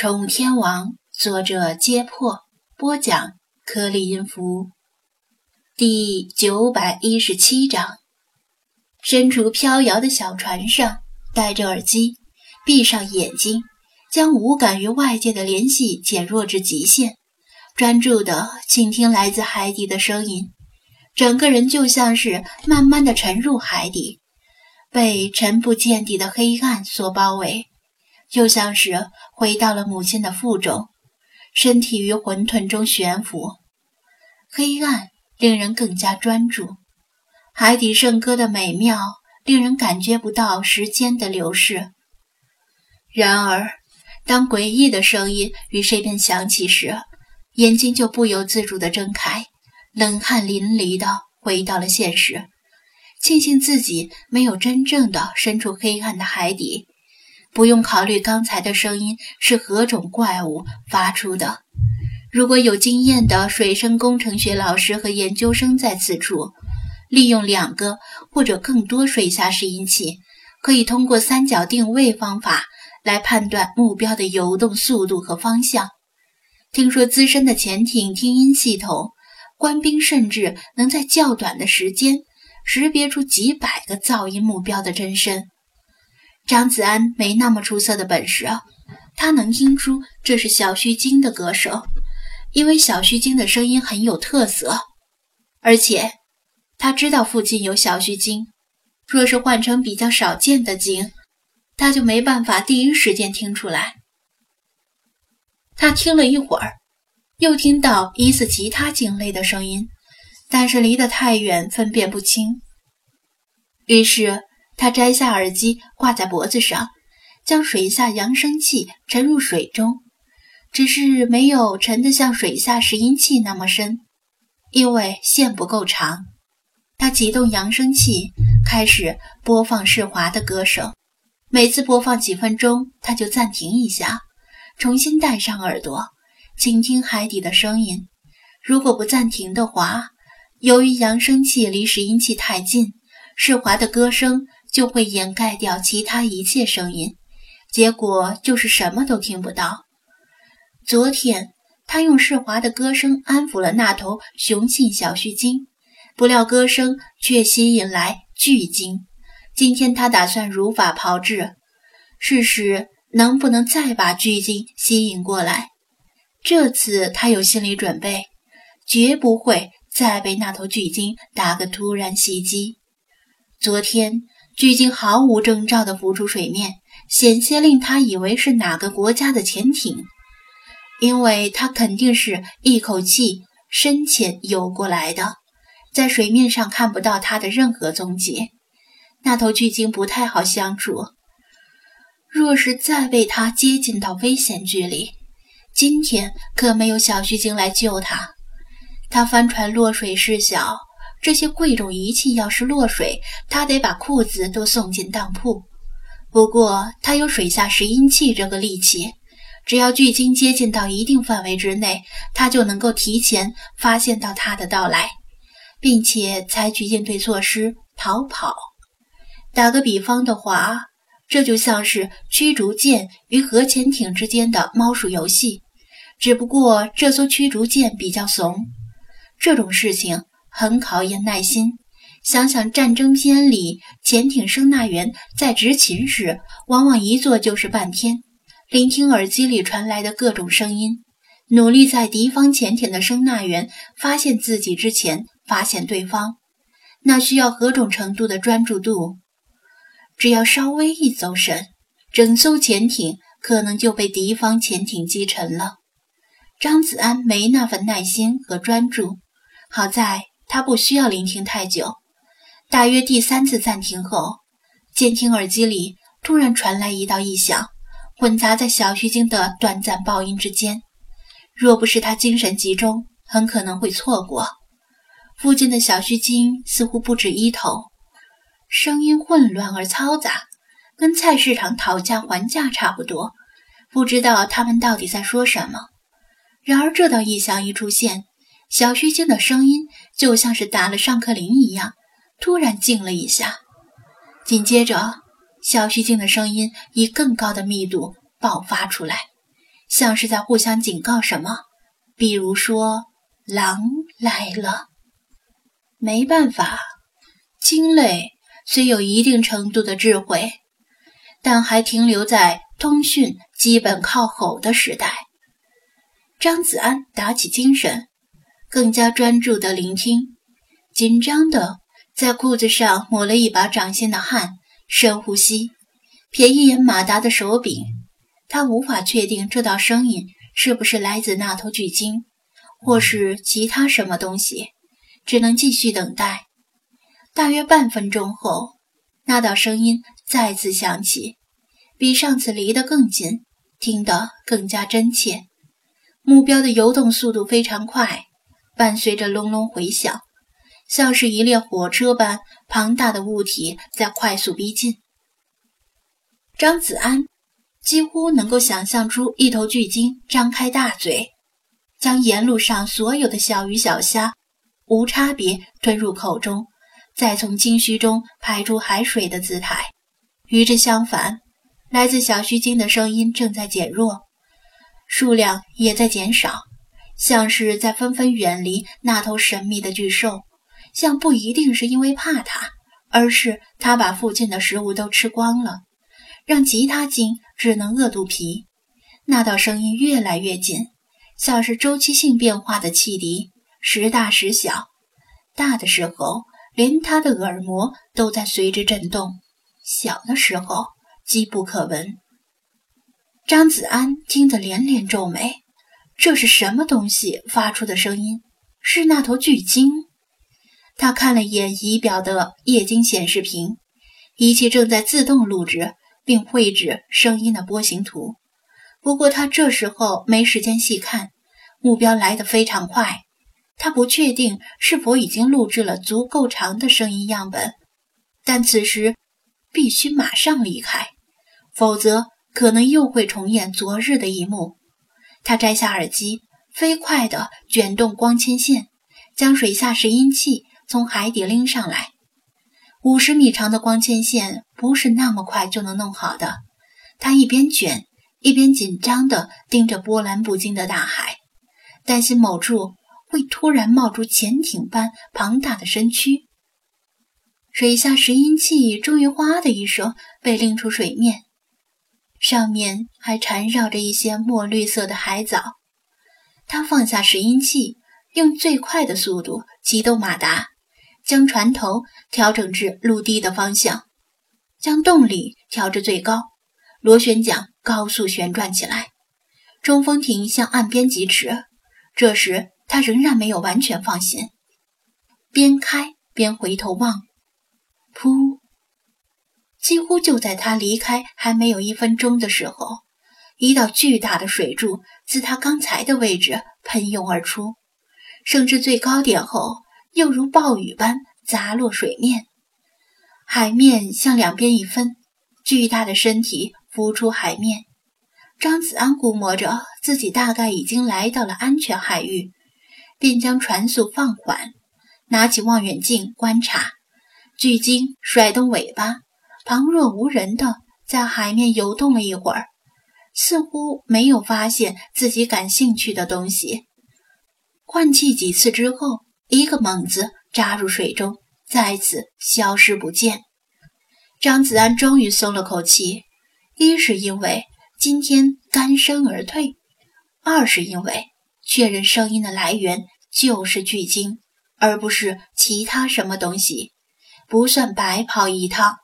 宠物天王，作者：揭破，播讲：颗粒音符，第九百一十七章。身处飘摇的小船上，戴着耳机，闭上眼睛，将无感与外界的联系减弱至极限，专注地倾听来自海底的声音。整个人就像是慢慢的沉入海底，被沉不见底的黑暗所包围，就像是回到了母亲的腹中，身体于混沌中悬浮。黑暗令人更加专注，海底圣歌的美妙令人感觉不到时间的流逝。然而，当诡异的声音与这边响起时，眼睛就不由自主地睁开。冷汗淋漓地回到了现实，庆幸自己没有真正的身处黑暗的海底，不用考虑刚才的声音是何种怪物发出的。如果有经验的水生工程学老师和研究生在此处，利用两个或者更多水下拾音器，可以通过三角定位方法来判断目标的游动速度和方向。听说资深的潜艇听音系统。官兵甚至能在较短的时间识别出几百个噪音目标的真身。张子安没那么出色的本事，他能听出这是小须鲸的歌声，因为小须鲸的声音很有特色，而且他知道附近有小须鲸。若是换成比较少见的鲸，他就没办法第一时间听出来。他听了一会儿。又听到疑似其他鲸类的声音，但是离得太远，分辨不清。于是他摘下耳机挂在脖子上，将水下扬声器沉入水中，只是没有沉得像水下拾音器那么深，因为线不够长。他启动扬声器，开始播放世华的歌声。每次播放几分钟，他就暂停一下，重新戴上耳朵。倾听海底的声音。如果不暂停的话，由于扬声器离拾音器太近，世华的歌声就会掩盖掉其他一切声音，结果就是什么都听不到。昨天他用世华的歌声安抚了那头雄性小须鲸，不料歌声却吸引来巨鲸。今天他打算如法炮制，试试能不能再把巨鲸吸引过来。这次他有心理准备，绝不会再被那头巨鲸打个突然袭击。昨天巨鲸毫无征兆地浮出水面，险些令他以为是哪个国家的潜艇，因为它肯定是一口气深潜游过来的，在水面上看不到它的任何踪迹。那头巨鲸不太好相处，若是再被它接近到危险距离。今天可没有小须鲸来救他。他帆船落水事小，这些贵重仪器要是落水，他得把裤子都送进当铺。不过他有水下拾音器这个利器，只要巨鲸接近到一定范围之内，他就能够提前发现到它的到来，并且采取应对措施逃跑。打个比方的话。这就像是驱逐舰与核潜艇之间的猫鼠游戏，只不过这艘驱逐舰比较怂。这种事情很考验耐心。想想战争片里潜艇声纳员在执勤时，往往一坐就是半天，聆听耳机里传来的各种声音，努力在敌方潜艇的声纳员发现自己之前发现对方，那需要何种程度的专注度？只要稍微一走神，整艘潜艇可能就被敌方潜艇击沉了。张子安没那份耐心和专注，好在他不需要聆听太久。大约第三次暂停后，监听耳机里突然传来一道异响，混杂在小须鲸的短暂爆音之间。若不是他精神集中，很可能会错过。附近的小须鲸似乎不止一头。声音混乱而嘈杂，跟菜市场讨价还价差不多。不知道他们到底在说什么。然而这道异响一出现，小须鲸的声音就像是打了上课铃一样，突然静了一下。紧接着，小须鲸的声音以更高的密度爆发出来，像是在互相警告什么，比如说狼来了。没办法，鲸类虽有一定程度的智慧，但还停留在通讯基本靠吼的时代。张子安打起精神，更加专注地聆听，紧张的在裤子上抹了一把掌心的汗，深呼吸，瞥一眼马达的手柄。他无法确定这道声音是不是来自那头巨鲸，或是其他什么东西。只能继续等待。大约半分钟后，那道声音再次响起，比上次离得更近，听得更加真切。目标的游动速度非常快，伴随着隆隆回响，像是一列火车般庞大的物体在快速逼近。张子安几乎能够想象出一头巨鲸张开大嘴，将沿路上所有的小鱼小虾。无差别吞入口中，再从鲸须中排出海水的姿态。与之相反，来自小须鲸的声音正在减弱，数量也在减少，像是在纷纷远离那头神秘的巨兽。像不一定是因为怕它，而是它把附近的食物都吃光了，让其他鲸只能饿肚皮。那道声音越来越近，像是周期性变化的汽笛。时大时小，大的时候连他的耳膜都在随之震动；小的时候机不可闻。张子安听得连连皱眉，这是什么东西发出的声音？是那头巨鲸？他看了眼仪表的液晶显示屏，仪器正在自动录制并绘制声音的波形图。不过他这时候没时间细看，目标来得非常快。他不确定是否已经录制了足够长的声音样本，但此时必须马上离开，否则可能又会重演昨日的一幕。他摘下耳机，飞快地卷动光纤线，将水下拾音器从海底拎上来。五十米长的光纤线不是那么快就能弄好的。他一边卷，一边紧张地盯着波澜不惊的大海，担心某处。会突然冒出潜艇般庞大的身躯。水下拾音器终于“哗”的一声被拎出水面，上面还缠绕着一些墨绿色的海藻。他放下拾音器，用最快的速度启动马达，将船头调整至陆地的方向，将动力调至最高，螺旋桨高速旋转起来，冲锋艇向岸边疾驰。这时。他仍然没有完全放心，边开边回头望，噗！几乎就在他离开还没有一分钟的时候，一道巨大的水柱自他刚才的位置喷涌而出，升至最高点后，又如暴雨般砸落水面，海面向两边一分，巨大的身体浮出海面。张子安估摸着自己大概已经来到了安全海域。便将船速放缓，拿起望远镜观察，巨鲸甩动尾巴，旁若无人的在海面游动了一会儿，似乎没有发现自己感兴趣的东西。换气几次之后，一个猛子扎入水中，再次消失不见。张子安终于松了口气，一是因为今天干身而退，二是因为。确认声音的来源就是巨鲸，而不是其他什么东西，不算白跑一趟。